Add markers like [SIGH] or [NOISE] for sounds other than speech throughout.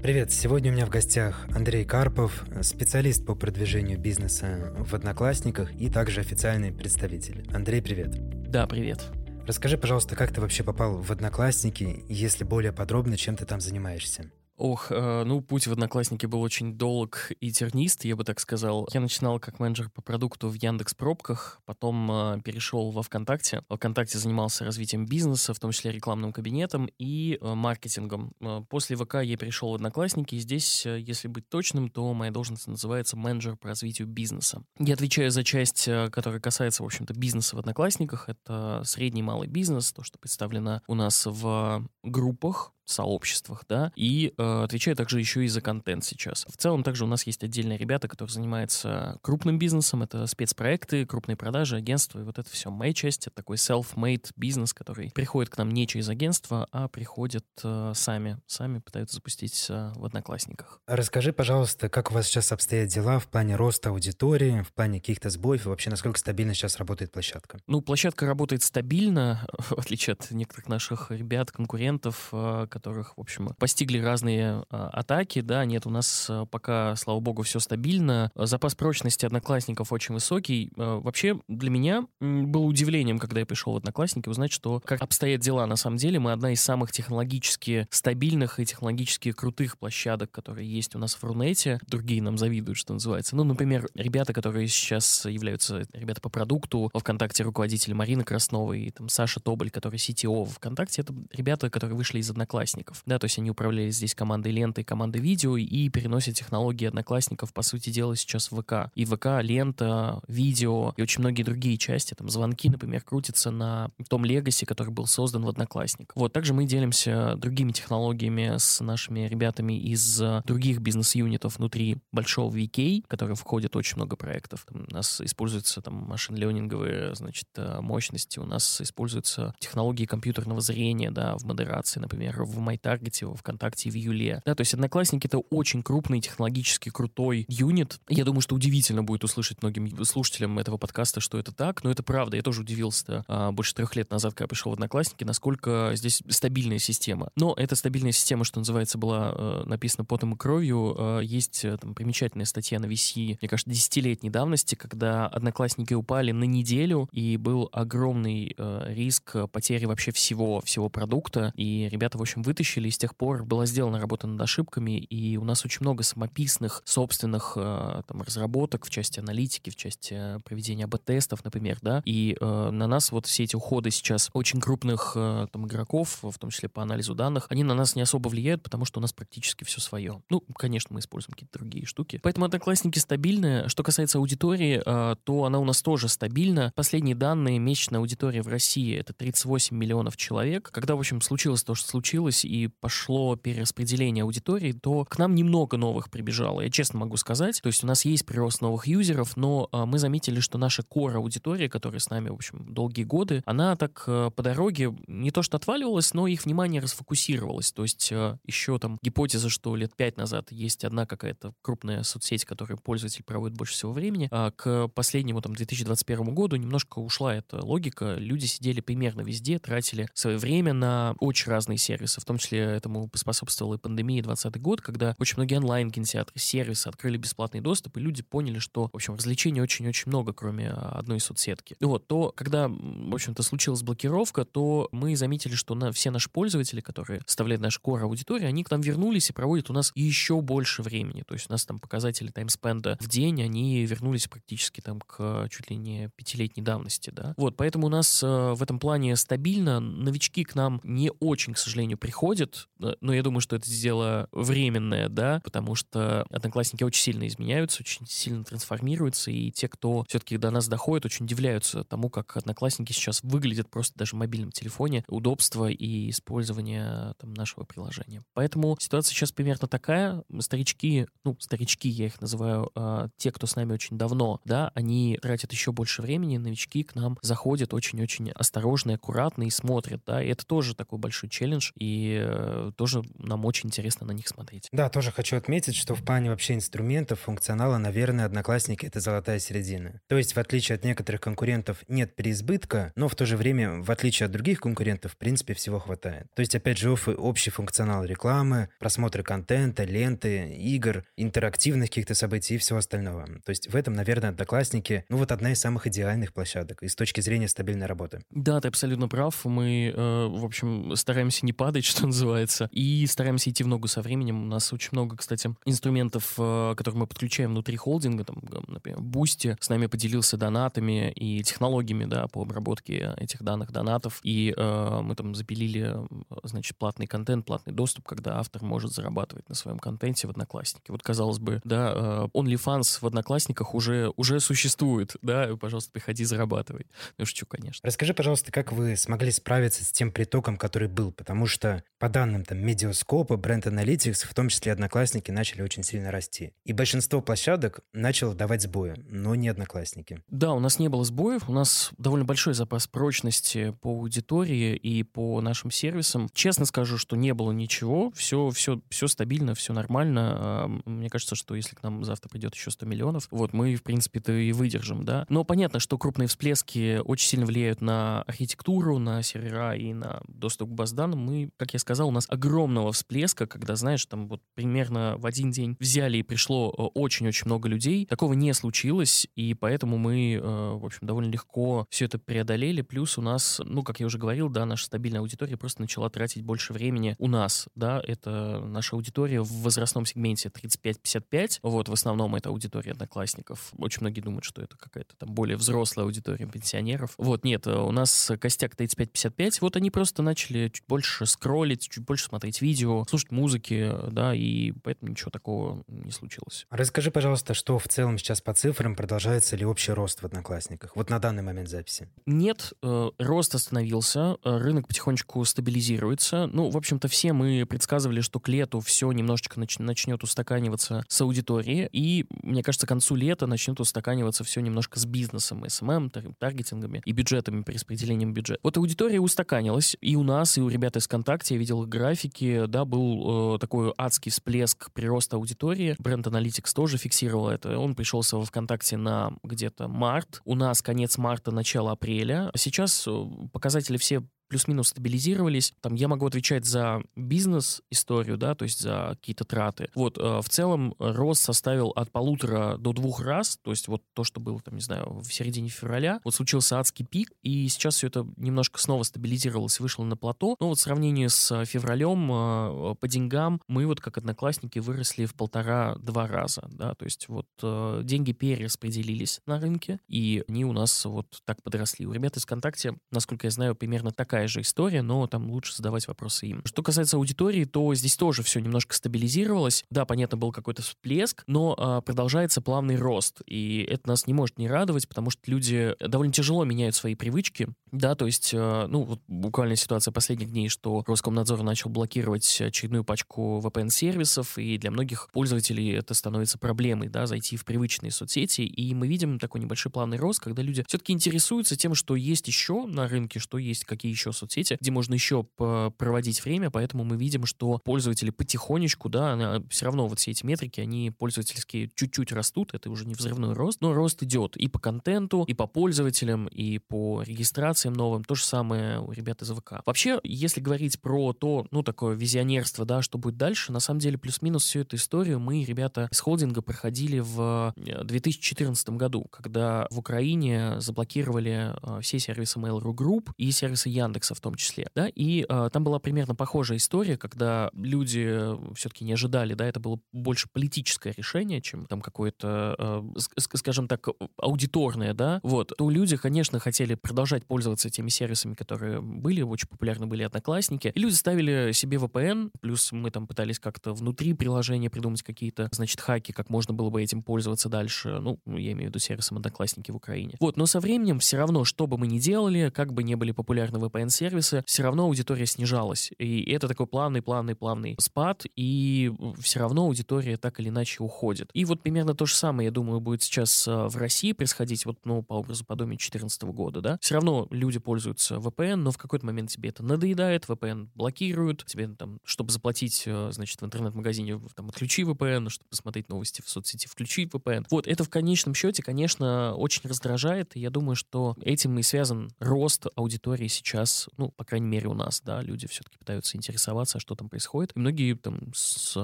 Привет, сегодня у меня в гостях Андрей Карпов, специалист по продвижению бизнеса в Одноклассниках и также официальный представитель. Андрей, привет. Да, привет. Расскажи, пожалуйста, как ты вообще попал в Одноклассники, если более подробно, чем ты там занимаешься? Ох, э, ну, путь в Одноклассники был очень долг и тернист, я бы так сказал. Я начинал как менеджер по продукту в Яндекс Пробках, потом э, перешел во ВКонтакте. В ВКонтакте занимался развитием бизнеса, в том числе рекламным кабинетом и э, маркетингом. После ВК я перешел в Одноклассники, и здесь, если быть точным, то моя должность называется менеджер по развитию бизнеса. Я отвечаю за часть, которая касается, в общем-то, бизнеса в Одноклассниках. Это средний малый бизнес, то, что представлено у нас в группах, сообществах, да, и э, отвечаю также еще и за контент сейчас. В целом также у нас есть отдельные ребята, которые занимаются крупным бизнесом, это спецпроекты, крупные продажи, агентства, и вот это все. Моя часть — это такой self-made бизнес, который приходит к нам не через агентство, а приходит э, сами, сами пытаются запустить э, в Одноклассниках. Расскажи, пожалуйста, как у вас сейчас обстоят дела в плане роста аудитории, в плане каких-то сбоев, и вообще насколько стабильно сейчас работает площадка? Ну, площадка работает стабильно, [LAUGHS] в отличие от некоторых наших ребят, конкурентов, э, которых, в общем, постигли разные а, атаки, да, нет, у нас а, пока, слава богу, все стабильно. Запас прочности одноклассников очень высокий. А, вообще, для меня было удивлением, когда я пришел в Одноклассники, узнать, что как обстоят дела на самом деле. Мы одна из самых технологически стабильных и технологически крутых площадок, которые есть у нас в Рунете. Другие нам завидуют, что называется. Ну, например, ребята, которые сейчас являются ребята по продукту, во ВКонтакте руководитель Марина Краснова и там Саша Тоболь, который CTO в ВКонтакте, это ребята, которые вышли из Одноклассников одноклассников. Да, то есть они управляли здесь командой ленты, командой видео и переносят технологии одноклассников, по сути дела, сейчас в ВК. И ВК, лента, видео и очень многие другие части, там звонки, например, крутятся на том легаси, который был создан в Одноклассник. Вот, также мы делимся другими технологиями с нашими ребятами из других бизнес-юнитов внутри большого VK, который входит очень много проектов. Там у нас используются там машин-ленинговые, значит, э, мощности, у нас используются технологии компьютерного зрения, да, в модерации, например, в MyTarget, в ВКонтакте, в Юле. Да, то есть Одноклассники — это очень крупный, технологически крутой юнит. Я думаю, что удивительно будет услышать многим слушателям этого подкаста, что это так, но это правда. Я тоже удивился а, больше трех лет назад, когда пришел в Одноклассники, насколько здесь стабильная система. Но эта стабильная система, что называется, была э, написана потом и кровью. Э, есть э, там примечательная статья на VC, мне кажется, десятилетней давности, когда Одноклассники упали на неделю, и был огромный риск потери вообще всего, всего продукта, и ребята, в общем, вытащили, и с тех пор была сделана работа над ошибками, и у нас очень много самописных, собственных э, там, разработок в части аналитики, в части э, проведения АБ-тестов, например, да, и э, на нас вот все эти уходы сейчас очень крупных э, там игроков, в том числе по анализу данных, они на нас не особо влияют, потому что у нас практически все свое. Ну, конечно, мы используем какие-то другие штуки. Поэтому одноклассники стабильные. Что касается аудитории, э, то она у нас тоже стабильна. Последние данные, месячная аудитория в России — это 38 миллионов человек. Когда, в общем, случилось то, что случилось, случилось и пошло перераспределение аудитории, то к нам немного новых прибежало, я честно могу сказать. То есть у нас есть прирост новых юзеров, но а, мы заметили, что наша core аудитория, которая с нами, в общем, долгие годы, она так а, по дороге не то что отваливалась, но их внимание расфокусировалось. То есть а, еще там гипотеза, что лет пять назад есть одна какая-то крупная соцсеть, которой пользователь проводит больше всего времени, а к последнему там 2021 году немножко ушла эта логика. Люди сидели примерно везде, тратили свое время на очень разные сервисы сервисы, в том числе этому поспособствовала и пандемия 2020 год, когда очень многие онлайн-кинотеатры, сервисы открыли бесплатный доступ, и люди поняли, что, в общем, развлечений очень-очень много, кроме а, одной соцсетки. Вот, то, когда, в общем-то, случилась блокировка, то мы заметили, что на, все наши пользователи, которые составляют наш core аудитории, они к нам вернулись и проводят у нас еще больше времени. То есть у нас там показатели таймспенда в день, они вернулись практически там к чуть ли не пятилетней давности, да. Вот, поэтому у нас э, в этом плане стабильно. Новички к нам не очень, к сожалению, приходит, э, но я думаю, что это дело временное, да, потому что одноклассники очень сильно изменяются, очень сильно трансформируются, и те, кто все-таки до нас доходит, очень удивляются тому, как одноклассники сейчас выглядят просто даже в мобильном телефоне, удобство и использование там, нашего приложения. Поэтому ситуация сейчас примерно такая. Старички, ну, старички я их называю, э, те, кто с нами очень давно, да, они тратят еще больше времени, новички к нам заходят очень-очень осторожно и аккуратно и смотрят, да, и это тоже такой большой челлендж, и и э, тоже нам очень интересно на них смотреть. Да, тоже хочу отметить, что в плане вообще инструментов, функционала, наверное, Одноклассники — это золотая середина. То есть, в отличие от некоторых конкурентов, нет переизбытка, но в то же время, в отличие от других конкурентов, в принципе, всего хватает. То есть, опять же, общий функционал рекламы, просмотры контента, ленты, игр, интерактивных каких-то событий и всего остального. То есть, в этом, наверное, Одноклассники, ну вот одна из самых идеальных площадок и с точки зрения стабильной работы. Да, ты абсолютно прав. Мы, э, в общем, стараемся не падать, что называется, и стараемся идти в ногу со временем. У нас очень много, кстати, инструментов, э, которые мы подключаем внутри холдинга, там, например, Boosty с нами поделился донатами и технологиями, да, по обработке этих данных донатов, и э, мы там запилили, значит, платный контент, платный доступ, когда автор может зарабатывать на своем контенте в Одноклассники. Вот, казалось бы, да, э, OnlyFans в Одноклассниках уже, уже существует, да, пожалуйста, приходи, зарабатывай. Ну, шучу, конечно. Расскажи, пожалуйста, как вы смогли справиться с тем притоком, который был, потому что по данным там Медиаскопа, Brand Analytics, в том числе Одноклассники, начали очень сильно расти. И большинство площадок начало давать сбои, но не Одноклассники. Да, у нас не было сбоев, у нас довольно большой запас прочности по аудитории и по нашим сервисам. Честно скажу, что не было ничего, все, все, все стабильно, все нормально. Мне кажется, что если к нам завтра придет еще 100 миллионов, вот мы, в принципе-то, и выдержим, да. Но понятно, что крупные всплески очень сильно влияют на архитектуру, на сервера и на доступ к баз данным. Мы, как я сказал, у нас огромного всплеска, когда, знаешь, там вот примерно в один день взяли и пришло э, очень-очень много людей. Такого не случилось, и поэтому мы, э, в общем, довольно легко все это преодолели. Плюс у нас, ну, как я уже говорил, да, наша стабильная аудитория просто начала тратить больше времени у нас, да, это наша аудитория в возрастном сегменте 35-55, вот, в основном это аудитория одноклассников. Очень многие думают, что это какая-то там более взрослая аудитория пенсионеров. Вот, нет, э, у нас костяк 35-55, вот они просто начали чуть больше скроллить, чуть больше смотреть видео, слушать музыки, да, и поэтому ничего такого не случилось. Расскажи, пожалуйста, что в целом сейчас по цифрам, продолжается ли общий рост в Одноклассниках? Вот на данный момент записи. Нет, э, рост остановился, э, рынок потихонечку стабилизируется. Ну, в общем-то, все мы предсказывали, что к лету все немножечко нач- начнет устаканиваться с аудиторией, и, мне кажется, к концу лета начнет устаканиваться все немножко с бизнесом, SMM, тар- таргетингами и бюджетами, перераспределением бюджета. Вот аудитория устаканилась, и у нас, и у ребят из ВКонтакте, я видел графики, да, был э, такой адский всплеск прироста аудитории. Brand Analytics тоже фиксировал это. Он пришелся во ВКонтакте на где-то март. У нас конец марта, начало апреля. Сейчас э, показатели все плюс-минус стабилизировались. Там я могу отвечать за бизнес-историю, да, то есть за какие-то траты. Вот, э, в целом рост составил от полутора до двух раз, то есть вот то, что было, там, не знаю, в середине февраля, вот случился адский пик, и сейчас все это немножко снова стабилизировалось, вышло на плато. Но вот в сравнении с февралем э, по деньгам мы вот как одноклассники выросли в полтора-два раза, да, то есть вот э, деньги перераспределились на рынке, и они у нас вот так подросли. У ребят из ВКонтакте, насколько я знаю, примерно такая такая же история, но там лучше задавать вопросы им. Что касается аудитории, то здесь тоже все немножко стабилизировалось. Да, понятно, был какой-то всплеск, но а, продолжается плавный рост. И это нас не может не радовать, потому что люди довольно тяжело меняют свои привычки. Да, то есть, а, ну, вот буквально ситуация последних дней, что Роскомнадзор начал блокировать очередную пачку VPN-сервисов, и для многих пользователей это становится проблемой, да, зайти в привычные соцсети. И мы видим такой небольшой плавный рост, когда люди все-таки интересуются тем, что есть еще на рынке, что есть, какие еще еще соцсети, где можно еще проводить время, поэтому мы видим, что пользователи потихонечку, да, все равно вот все эти метрики, они пользовательские чуть-чуть растут, это уже не взрывной рост, но рост идет и по контенту, и по пользователям, и по регистрациям новым, то же самое у ребят из ВК. Вообще, если говорить про то, ну, такое визионерство, да, что будет дальше, на самом деле плюс-минус всю эту историю мы, ребята из холдинга, проходили в 2014 году, когда в Украине заблокировали э, все сервисы Mail.ru Group и сервисы Яндекс Яндекса в том числе, да, и э, там была примерно похожая история, когда люди э, все-таки не ожидали, да, это было больше политическое решение, чем там какое-то, э, скажем так, аудиторное, да, вот, то люди, конечно, хотели продолжать пользоваться теми сервисами, которые были, очень популярны были одноклассники, и люди ставили себе VPN, плюс мы там пытались как-то внутри приложения придумать какие-то, значит, хаки, как можно было бы этим пользоваться дальше, ну, я имею в виду сервисом одноклассники в Украине. Вот, но со временем все равно, что бы мы ни делали, как бы не были популярны VPN VPN-сервисы, все равно аудитория снижалась. И это такой плавный, плавный, плавный спад, и все равно аудитория так или иначе уходит. И вот примерно то же самое, я думаю, будет сейчас в России происходить, вот, ну, по образу подобия 2014 года, да. Все равно люди пользуются VPN, но в какой-то момент тебе это надоедает, VPN блокируют, тебе там, чтобы заплатить, э, значит, в интернет-магазине, там, отключи VPN, чтобы посмотреть новости в соцсети, включи VPN. Вот, это в конечном счете, конечно, очень раздражает, и я думаю, что этим и связан рост аудитории сейчас, ну, по крайней мере, у нас, да, люди все-таки пытаются интересоваться, что там происходит, и многие там с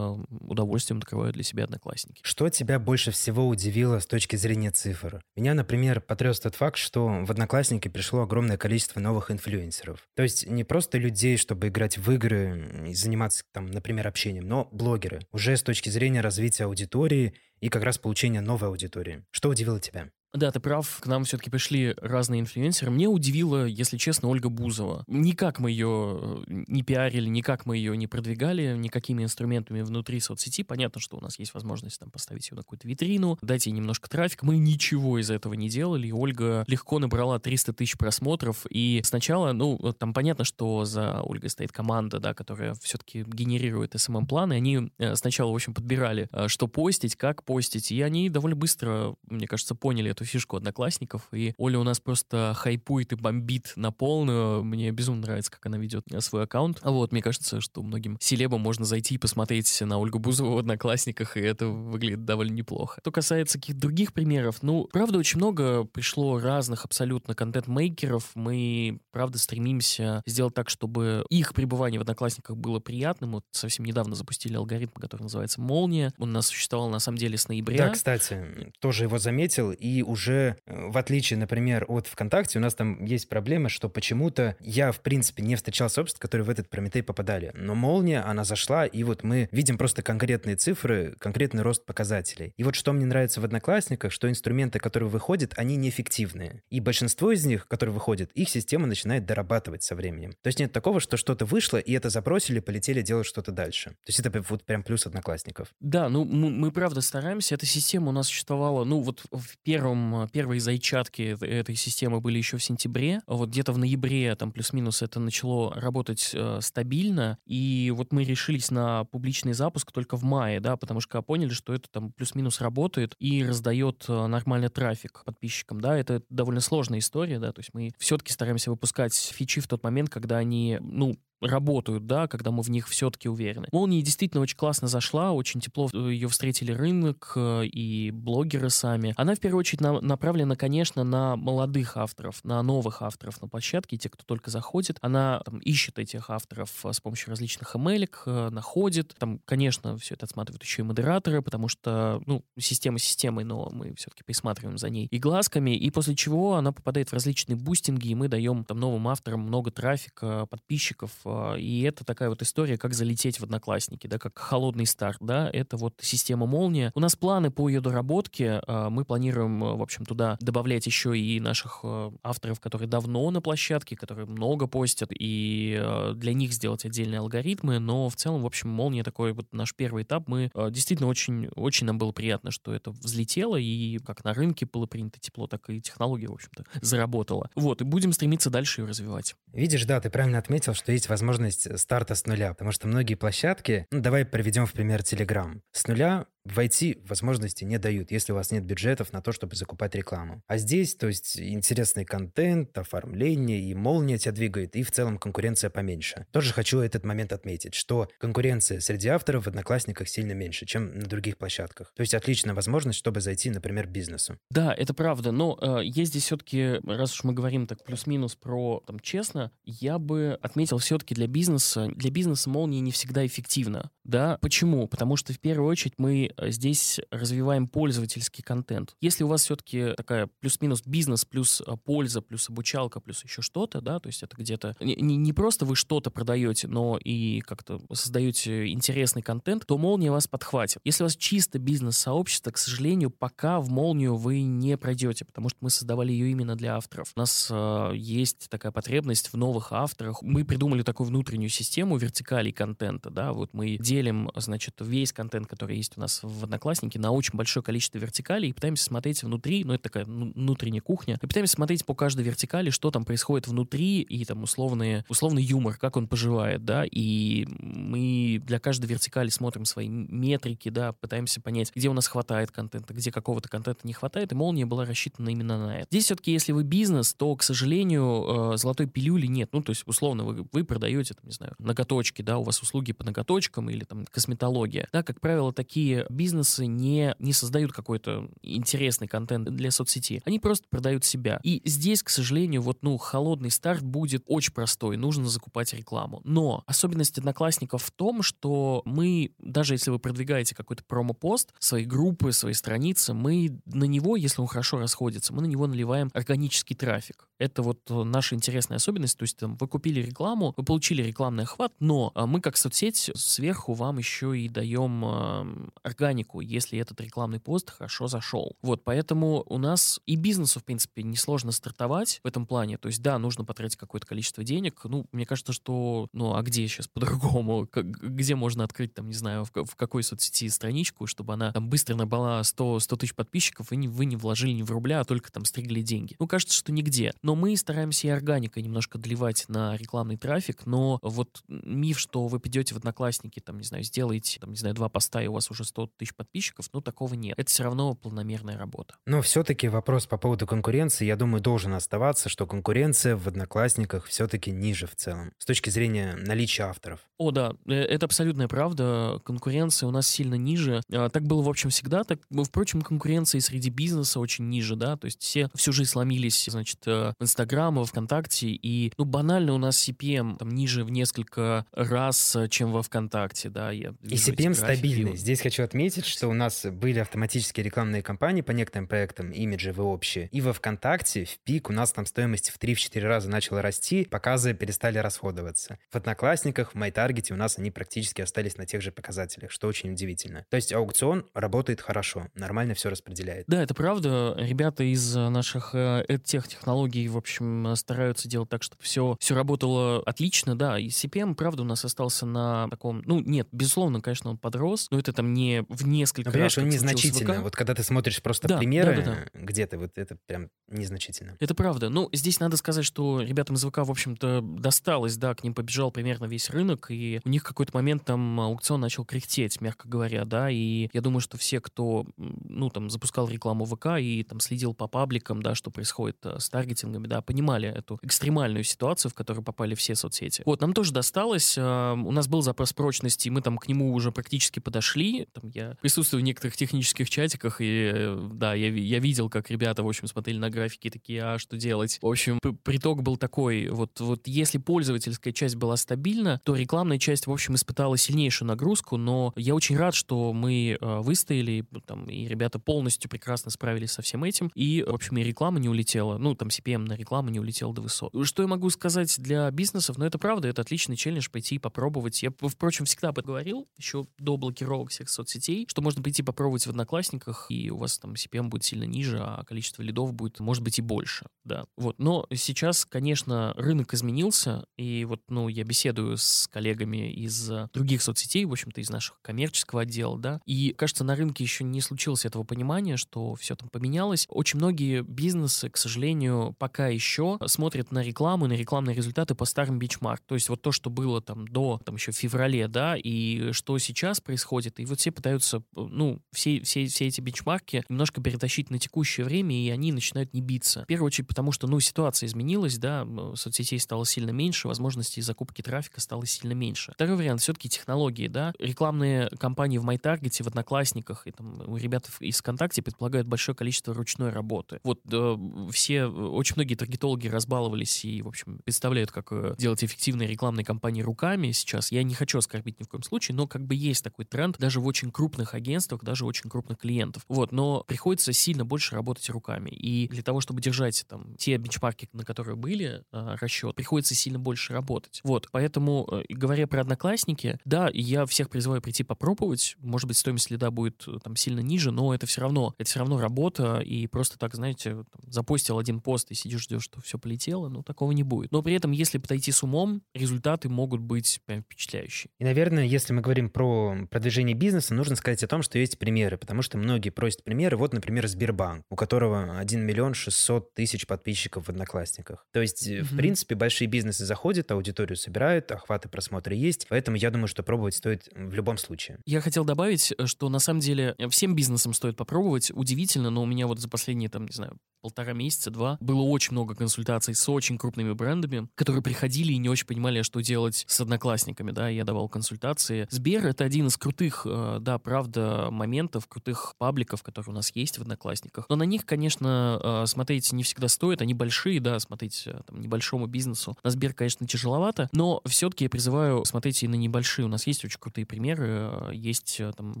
удовольствием открывают для себя одноклассники. Что тебя больше всего удивило с точки зрения цифр? Меня, например, потряс тот факт, что в Одноклассники пришло огромное количество новых инфлюенсеров. То есть не просто людей, чтобы играть в игры и заниматься, там, например, общением, но блогеры. Уже с точки зрения развития аудитории и как раз получения новой аудитории. Что удивило тебя? Да, ты прав, к нам все-таки пришли разные инфлюенсеры. Мне удивила, если честно, Ольга Бузова. Никак мы ее э, не пиарили, никак мы ее не продвигали, никакими инструментами внутри соцсети. Понятно, что у нас есть возможность там поставить ее на какую-то витрину, дать ей немножко трафик. Мы ничего из этого не делали. И Ольга легко набрала 300 тысяч просмотров. И сначала, ну, там понятно, что за Ольгой стоит команда, да, которая все-таки генерирует SMM-планы. Они э, сначала, в общем, подбирали, э, что постить, как постить. И они довольно быстро, мне кажется, поняли эту фишку одноклассников, и Оля у нас просто хайпует и бомбит на полную. Мне безумно нравится, как она ведет свой аккаунт. А вот, мне кажется, что многим селебам можно зайти и посмотреть на Ольгу Бузову в одноклассниках, и это выглядит довольно неплохо. Что касается каких-то других примеров, ну, правда, очень много пришло разных абсолютно контент-мейкеров. Мы, правда, стремимся сделать так, чтобы их пребывание в одноклассниках было приятным. Вот совсем недавно запустили алгоритм, который называется «Молния». Он у нас существовал, на самом деле, с ноября. Да, кстати, тоже его заметил, и уже, э, в отличие, например, от ВКонтакте, у нас там есть проблема, что почему-то я, в принципе, не встречал сообществ, которые в этот Прометей попадали. Но молния, она зашла, и вот мы видим просто конкретные цифры, конкретный рост показателей. И вот что мне нравится в Одноклассниках, что инструменты, которые выходят, они неэффективные. И большинство из них, которые выходят, их система начинает дорабатывать со временем. То есть нет такого, что что-то вышло, и это забросили, полетели делать что-то дальше. То есть это вот прям плюс Одноклассников. Да, ну мы, мы правда стараемся. Эта система у нас существовала, ну вот в первом там первые зайчатки этой системы были еще в сентябре. Вот где-то в ноябре, там плюс-минус, это начало работать э, стабильно. И вот мы решились на публичный запуск только в мае, да, потому что поняли, что это там плюс-минус работает и раздает э, нормальный трафик подписчикам, да. Это довольно сложная история, да, то есть мы все-таки стараемся выпускать фичи в тот момент, когда они, ну, работают, да, когда мы в них все-таки уверены. Молния действительно очень классно зашла, очень тепло ее встретили рынок э, и блогеры сами. Она, в первую очередь, на, направлена, конечно, на молодых авторов, на новых авторов на площадке, те, кто только заходит. Она там, ищет этих авторов э, с помощью различных ML -ек, э, находит. Там, конечно, все это отсматривают еще и модераторы, потому что, ну, система системой, но мы все-таки присматриваем за ней и глазками, и после чего она попадает в различные бустинги, и мы даем там новым авторам много трафика, подписчиков, и это такая вот история, как залететь в Одноклассники, да, как холодный старт, да, это вот система Молния. У нас планы по ее доработке, а, мы планируем, в общем, туда добавлять еще и наших а, авторов, которые давно на площадке, которые много постят, и для них сделать отдельные алгоритмы, но в целом, в общем, Молния такой вот наш первый этап, мы действительно очень, очень нам было приятно, что это взлетело, и как на рынке было принято тепло, так и технология, в общем-то, заработала. Вот, и будем стремиться дальше ее развивать. Видишь, да, ты правильно отметил, что есть возможность возможность старта с нуля, потому что многие площадки, ну давай приведем в пример Telegram, с нуля войти возможности не дают, если у вас нет бюджетов на то, чтобы закупать рекламу. А здесь, то есть, интересный контент, оформление и молния тебя двигает, и в целом конкуренция поменьше. Тоже хочу этот момент отметить, что конкуренция среди авторов в Одноклассниках сильно меньше, чем на других площадках. То есть, отличная возможность, чтобы зайти, например, бизнесу. Да, это правда, но э, есть здесь все-таки, раз уж мы говорим так плюс-минус про, там, честно, я бы отметил все-таки для бизнеса, для бизнеса молния не всегда эффективна, да? Почему? Потому что в первую очередь мы здесь развиваем пользовательский контент. Если у вас все-таки такая плюс-минус бизнес, плюс э, польза, плюс обучалка, плюс еще что-то, да, то есть это где-то не, не просто вы что-то продаете, но и как-то создаете интересный контент, то молния вас подхватит. Если у вас чисто бизнес-сообщество, к сожалению, пока в молнию вы не пройдете, потому что мы создавали ее именно для авторов. У нас э, есть такая потребность в новых авторах. Мы придумали такую внутреннюю систему вертикалей контента, да, вот мы делим, значит, весь контент, который есть у нас в Одноклассники на очень большое количество вертикалей и пытаемся смотреть внутри, ну, это такая ну, внутренняя кухня, и пытаемся смотреть по каждой вертикали, что там происходит внутри, и там условные, условный юмор, как он поживает, да, и мы для каждой вертикали смотрим свои метрики, да, пытаемся понять, где у нас хватает контента, где какого-то контента не хватает, и молния была рассчитана именно на это. Здесь все-таки, если вы бизнес, то, к сожалению, э, золотой пилюли нет. Ну, то есть, условно, вы, вы продаете, там, не знаю, ноготочки, да, у вас услуги по ноготочкам или там косметология. Да, как правило, такие бизнесы не, не создают какой-то интересный контент для соцсети. Они просто продают себя. И здесь, к сожалению, вот, ну, холодный старт будет очень простой. Нужно закупать рекламу. Но особенность одноклассников в том, что мы, даже если вы продвигаете какой-то промо-пост, свои группы, свои страницы, мы на него, если он хорошо расходится, мы на него наливаем органический трафик. Это вот наша интересная особенность. То есть там, вы купили рекламу, вы получили рекламный охват, но а, мы как соцсеть сверху вам еще и даем э, органику, если этот рекламный пост хорошо зашел. Вот, поэтому у нас и бизнесу, в принципе, несложно стартовать в этом плане. То есть, да, нужно потратить какое-то количество денег. Ну, мне кажется, что, ну, а где сейчас по-другому? [LAUGHS] Где можно открыть, там, не знаю, в, в какой соцсети страничку, чтобы она там быстро набрала 100, 100 тысяч подписчиков, и не, вы не вложили ни в рубля, а только там стригли деньги. Ну, кажется, что нигде. Но мы стараемся и органикой немножко доливать на рекламный трафик, но вот миф, что вы придете в Одноклассники, там, не знаю, сделаете, там, не знаю, два поста, и у вас уже 100 тысяч подписчиков, ну, такого нет. Это все равно планомерная работа. Но все-таки вопрос по поводу конкуренции, я думаю, должен оставаться, что конкуренция в Одноклассниках все-таки ниже в целом, с точки зрения наличия авторов. О, да, э, это абсолютная правда. Конкуренция у нас сильно ниже. А, так было, в общем, всегда. Так, впрочем, конкуренция среди бизнеса очень ниже, да, то есть все всю жизнь сломились, значит, э, в Инстаграм, в ВКонтакте, и, ну, банально у нас CPM там ниже в несколько раз, э, чем во ВКонтакте, да. Я и CPM стабильный. Здесь хочу отметить, что у нас были автоматические рекламные кампании по некоторым проектам, имиджевые общие. И во ВКонтакте в пик у нас там стоимость в 3-4 раза начала расти, показы перестали расходоваться. В Одноклассниках, в MyTarget у нас они практически остались на тех же показателях, что очень удивительно. То есть аукцион работает хорошо, нормально все распределяет. Да, это правда. Ребята из наших э, тех технологий, в общем, стараются делать так, чтобы все, все работало отлично, да. И CPM, правда, у нас остался на таком... Ну, нет, безусловно, конечно, он подрос, но это там не в несколько понимаешь, раз, он незначительно. Вот когда ты смотришь просто да, примеры да, да, да. где-то, вот это прям незначительно. Это правда. Ну, здесь надо сказать, что ребятам из ВК, в общем-то, досталось, да, к ним побежал примерно весь рынок, и у них какой-то момент там аукцион начал кряхтеть, мягко говоря, да, и я думаю, что все, кто, ну, там, запускал рекламу ВК и там следил по пабликам, да, что происходит э, с таргетингами, да, понимали эту экстремальную ситуацию, в которую попали все соцсети. Вот, нам тоже досталось, э, у нас был запрос прочности, мы там к нему уже практически подошли, там я присутствую в некоторых технических чатиках, и, э, да, я, я видел, как ребята, в общем, смотрели на графики, такие, а что делать? В общем, приток был такой, вот, вот если пользовательская часть была стабильна, то рекламная часть, в общем, испытала сильнейшую нагрузку, но я очень рад, что мы э, выстояли, там, и ребята полностью прекрасно справились со всем этим, и, в общем, и реклама не улетела, ну, там, CPM на рекламу не улетела до высот. Что я могу сказать для бизнесов? Ну, это правда, это отличный челлендж пойти и попробовать. Я, впрочем, всегда говорил, еще до блокировок всех соцсетей, что можно пойти попробовать в Одноклассниках, и у вас там CPM будет сильно ниже, а количество лидов будет, может быть, и больше, да. Вот, но сейчас, конечно, рынок изменился, и вот, ну, я беседую с коллегами из других соцсетей, в общем-то, из наших коммерческого отдела, да, и, кажется, на рынке еще не случилось этого понимания, что все там поменялось. Очень многие бизнесы, к сожалению, пока еще смотрят на рекламу, на рекламные результаты по старым бичмарк. То есть вот то, что было там до, там еще в феврале, да, и что сейчас происходит, и вот все пытаются, ну, все, все, все эти бичмарки немножко перетащить на текущее время, и они начинают не биться. В первую очередь потому, что, ну, ситуация изменилась, да, соцсетей стало сильно меньше, возможностей закупки трафика стало сильно меньше. Второй вариант все-таки технологии, да. Рекламные кампании в MyTarget, в Одноклассниках, и там у ребят из ВКонтакте предполагают большое количество ручной работы. Вот э, все, очень многие таргетологи разбаловались и, в общем, представляют, как э, делать эффективные рекламные кампании руками сейчас. Я не хочу оскорбить ни в коем случае, но как бы есть такой тренд даже в очень крупных агентствах, даже очень крупных клиентов. Вот, но приходится сильно больше работать руками. И для того, чтобы держать там те бенчмарки, на которые были э, расчет, приходится сильно больше работать. Вот, поэтому, э, говоря про одноклассники, да, я всех призываю прийти попробовать. Может быть, стоимость лида будет э, там сильно ниже, но это все равно, это все равно работа, и просто так, знаете, там, запостил один пост и сидишь, ждешь, что все полетело, ну, такого не будет. Но при этом, если подойти с умом, результаты могут быть прям впечатляющие. И, наверное, если мы говорим про продвижение бизнеса, нужно сказать о том, что есть примеры, потому что многие просят примеры. Вот, например, Сбербанк, у которого 1 миллион 600 тысяч подписчиков в Одноклассниках. То есть, mm-hmm. в принципе, большие бизнесы заходят, аудиторию собирают, охваты просмотра есть, поэтому я думаю, что пробовать стоит в любом случае. Я хотел добавить, что на самом деле всем бизнесам стоит попробовать. Удивительно, но у меня вот за последние, там, не знаю, полтора месяца, два, было очень много консультаций с очень крупными брендами, которые приходили и не очень понимали, что делать с одноклассниками, да, я давал консультации. Сбер — это один из крутых, э, да, правда, моментов, крутых пабликов, которые у нас есть в одноклассниках. Но на них, конечно, э, смотреть не всегда стоит, они большие, да, смотреть э, там, небольшому бизнесу. На Сбер, конечно, тяжеловато, но все-таки я призываю смотреть и на небольшие. У нас есть очень крутые примеры, есть там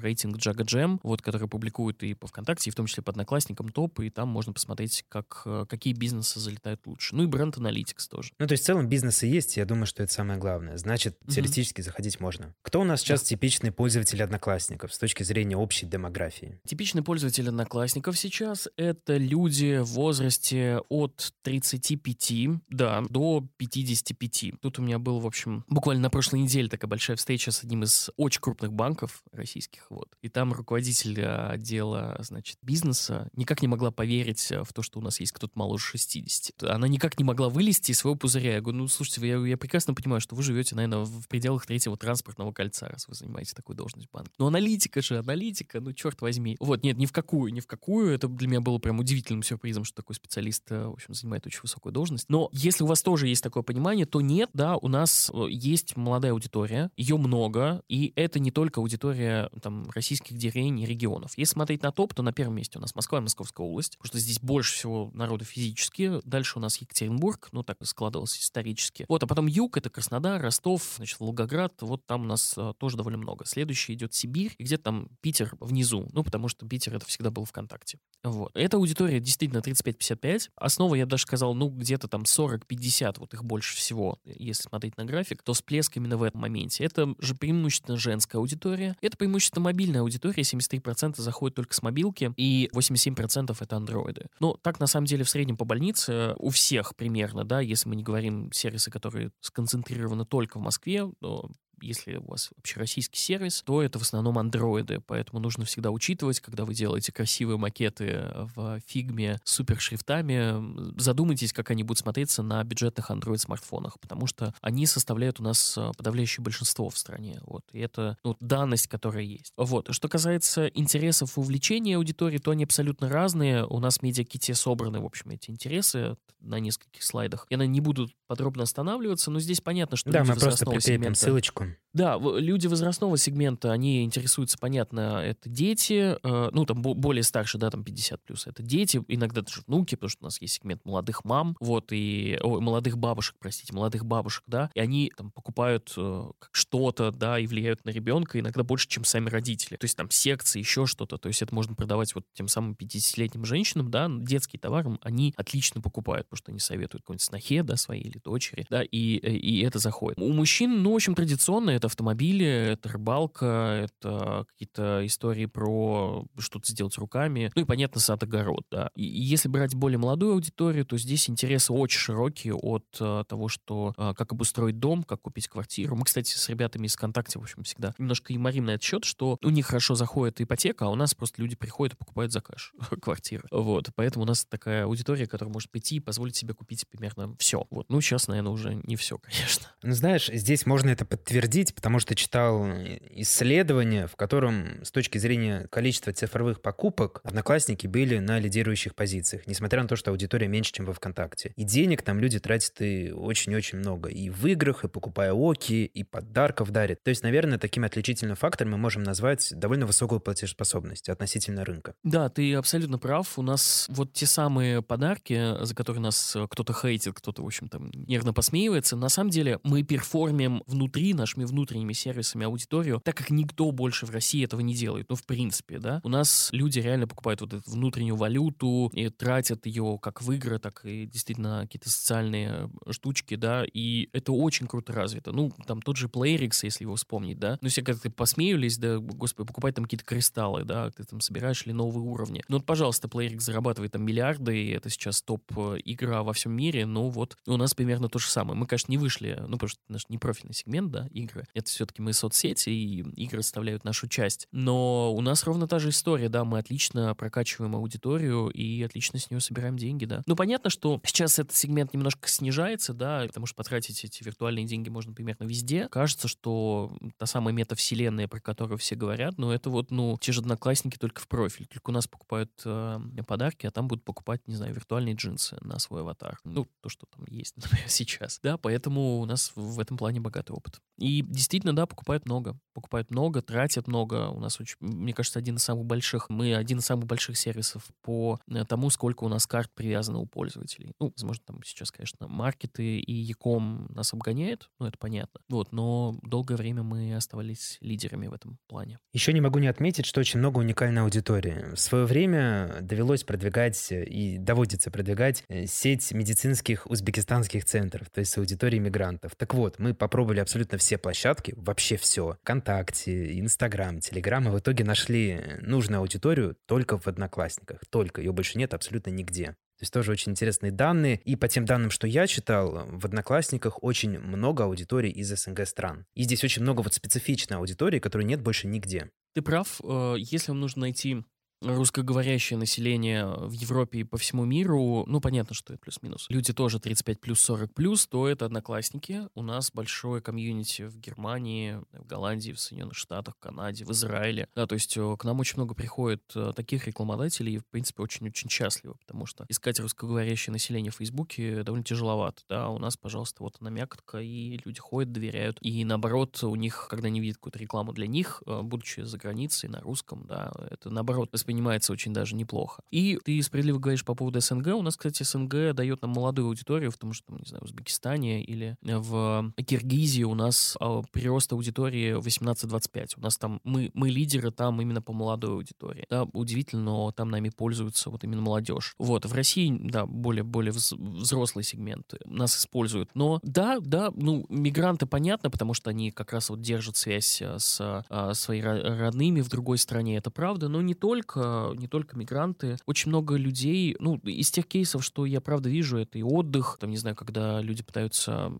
рейтинг Джага Джем, вот, который публикует и по ВКонтакте, и в том числе по Одноклассникам топ, и там можно посмотреть смотреть, как, э, какие бизнесы залетают лучше. Ну и бренд Analytics тоже. Ну, то есть в целом бизнесы есть, я думаю, что это самое главное. Значит, теоретически mm-hmm. заходить можно. Кто у нас сейчас да. типичный пользователь Одноклассников с точки зрения общей демографии? Типичный пользователь Одноклассников сейчас — это люди в возрасте от 35, да, до 55. Тут у меня был, в общем, буквально на прошлой неделе такая большая встреча с одним из очень крупных банков российских, вот. И там руководитель отдела, значит, бизнеса никак не могла поверить в то, что у нас есть кто-то моложе 60. Она никак не могла вылезти из своего пузыря. Я говорю, ну, слушайте, я, я прекрасно понимаю, что вы живете, наверное, в пределах третьего транспортного кольца, раз вы занимаете такую должность в банке. Но аналитика же, аналитика, ну, черт возьми. Вот, нет, ни в какую, ни в какую. Это для меня было прям удивительным сюрпризом, что такой специалист, э, в общем, занимает очень высокую должность. Но если у вас тоже есть такое понимание, то нет, да, у нас э, есть молодая аудитория, ее много, и это не только аудитория там российских деревень и регионов. Если смотреть на топ, то на первом месте у нас Москва и Московская область, потому что здесь больше всего народу физически. Дальше у нас Екатеринбург, ну так складывалось исторически. Вот, а потом юг, это Краснодар, Ростов, значит, Волгоград. Вот там у нас а, тоже довольно много. Следующий идет Сибирь, где-то там Питер внизу. Ну, потому что Питер это всегда был ВКонтакте. Вот. Эта аудитория действительно 35-55. Основа, я даже сказал, ну, где-то там 40-50, вот их больше всего, если смотреть на график, то всплеск именно в этом моменте. Это же преимущественно женская аудитория. Это преимущественно мобильная аудитория. 73% заходит только с мобилки, и 87% это андроиды. Но так, на самом деле, в среднем по больнице у всех примерно, да, если мы не говорим сервисы, которые сконцентрированы только в Москве, но если у вас вообще российский сервис, то это в основном андроиды, поэтому нужно всегда учитывать, когда вы делаете красивые макеты в фигме с супер шрифтами, задумайтесь, как они будут смотреться на бюджетных андроид-смартфонах, потому что они составляют у нас а, подавляющее большинство в стране. Вот. И это ну, данность, которая есть. Вот. Что касается интересов и увлечений аудитории, то они абсолютно разные. У нас в медиаките собраны, в общем, эти интересы на нескольких слайдах. Я на не буду подробно останавливаться, но здесь понятно, что да, мы просто прикрепим сегмента... ссылочку. Да, люди возрастного сегмента, они интересуются, понятно, это дети, э, ну, там, более старше, да, там, 50 плюс, это дети, иногда даже внуки, потому что у нас есть сегмент молодых мам, вот, и, о, молодых бабушек, простите, молодых бабушек, да, и они там покупают э, что-то, да, и влияют на ребенка иногда больше, чем сами родители. То есть там секции, еще что-то, то есть это можно продавать вот тем самым 50-летним женщинам, да, детские товары они отлично покупают, потому что они советуют какой-нибудь снохе, да, своей или дочери, да, и, и это заходит. У мужчин, ну, в общем, традиционно это автомобили, это рыбалка, это какие-то истории про что-то сделать руками. Ну и, понятно, сад, огород, да. И если брать более молодую аудиторию, то здесь интересы очень широкие от а, того, что а, как обустроить дом, как купить квартиру. Мы, кстати, с ребятами из ВКонтакте, в общем, всегда немножко юморим на этот счет, что у них хорошо заходит ипотека, а у нас просто люди приходят и покупают за кэш [LAUGHS] квартиры. Вот. Поэтому у нас такая аудитория, которая может прийти и позволить себе купить примерно все. Вот. Ну, сейчас, наверное, уже не все, [LAUGHS] конечно. Ну, знаешь, здесь можно это подтвердить говорить, потому что читал исследование, в котором с точки зрения количества цифровых покупок одноклассники были на лидирующих позициях, несмотря на то, что аудитория меньше, чем во ВКонтакте. И денег там люди тратят и очень-очень много. И в играх, и покупая оки, и подарков дарят. То есть, наверное, таким отличительным фактором мы можем назвать довольно высокую платежеспособность относительно рынка. Да, ты абсолютно прав. У нас вот те самые подарки, за которые нас кто-то хейтит, кто-то, в общем-то, нервно посмеивается, на самом деле мы перформим внутри, наш нашими внутренними сервисами аудиторию, так как никто больше в России этого не делает. Ну, в принципе, да. У нас люди реально покупают вот эту внутреннюю валюту и тратят ее как в игры, так и действительно какие-то социальные штучки, да, и это очень круто развито. Ну, там тот же PlayRix, если его вспомнить, да. Ну, все как-то посмеялись, да, господи, покупать там какие-то кристаллы, да, ты там собираешь ли новые уровни. Ну, вот, пожалуйста, PlayRix зарабатывает там миллиарды, и это сейчас топ-игра во всем мире, ну, вот у нас примерно то же самое. Мы, конечно, не вышли, ну, потому что наш не профильный сегмент, да, игры. Это все-таки мы соцсети, и игры составляют нашу часть. Но у нас ровно та же история, да, мы отлично прокачиваем аудиторию и отлично с нее собираем деньги, да. Ну, понятно, что сейчас этот сегмент немножко снижается, да, потому что потратить эти виртуальные деньги можно примерно везде. Кажется, что та самая метавселенная, про которую все говорят, ну, это вот, ну, те же одноклассники только в профиль. Только у нас покупают э, подарки, а там будут покупать, не знаю, виртуальные джинсы на свой аватар. Ну, то, что там есть, [LAUGHS] например, сейчас. Да, поэтому у нас в этом плане богатый опыт. И действительно, да, покупают много. Покупают много, тратят много. У нас, очень, мне кажется, один из самых больших, мы один из самых больших сервисов по э, тому, сколько у нас карт привязано у пользователей. Ну, возможно, там сейчас, конечно, маркеты и Яком нас обгоняют, ну, это понятно. Вот, но долгое время мы оставались лидерами в этом плане. Еще не могу не отметить, что очень много уникальной аудитории. В свое время довелось продвигать и доводится продвигать э, сеть медицинских узбекистанских центров, то есть аудитории мигрантов. Так вот, мы попробовали абсолютно все площадки, вообще все. ВКонтакте, Инстаграм, Телеграм, и в итоге нашли нужную аудиторию только в Одноклассниках. Только. Ее больше нет абсолютно нигде. То есть тоже очень интересные данные. И по тем данным, что я читал, в Одноклассниках очень много аудиторий из СНГ стран. И здесь очень много вот специфичной аудитории, которой нет больше нигде. Ты прав. Э, если вам нужно найти русскоговорящее население в Европе и по всему миру, ну, понятно, что это плюс-минус. Люди тоже 35 плюс, 40 плюс, то это одноклассники. У нас большое комьюнити в Германии, в Голландии, в Соединенных Штатах, в Канаде, в Израиле. Да, то есть э, к нам очень много приходит э, таких рекламодателей, и, в принципе, очень-очень счастливы, потому что искать русскоговорящее население в Фейсбуке довольно тяжеловато. Да, у нас, пожалуйста, вот она мякотка, и люди ходят, доверяют. И наоборот, у них, когда они видят какую-то рекламу для них, э, будучи за границей, на русском, да, это наоборот воспринимается очень даже неплохо. И ты справедливо говоришь по поводу СНГ. У нас, кстати, СНГ дает нам молодую аудиторию, в том, что, не знаю, в Узбекистане или в Киргизии у нас а, прирост аудитории 18-25. У нас там, мы, мы лидеры там именно по молодой аудитории. Да, удивительно, но там нами пользуются вот именно молодежь. Вот, в России, да, более, более взрослый сегмент нас используют. Но да, да, ну, мигранты понятно, потому что они как раз вот держат связь э, с а, своими родными в другой стране, это правда, но не только только, не только мигранты. Очень много людей, ну, из тех кейсов, что я правда вижу, это и отдых, там, не знаю, когда люди пытаются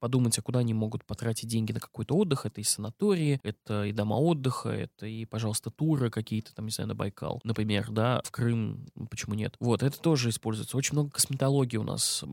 подумать, а куда они могут потратить деньги на какой-то отдых, это и санатории, это и дома отдыха, это и, пожалуйста, туры какие-то, там, не знаю, на Байкал, например, да, в Крым, почему нет. Вот, это тоже используется. Очень много косметологии у нас.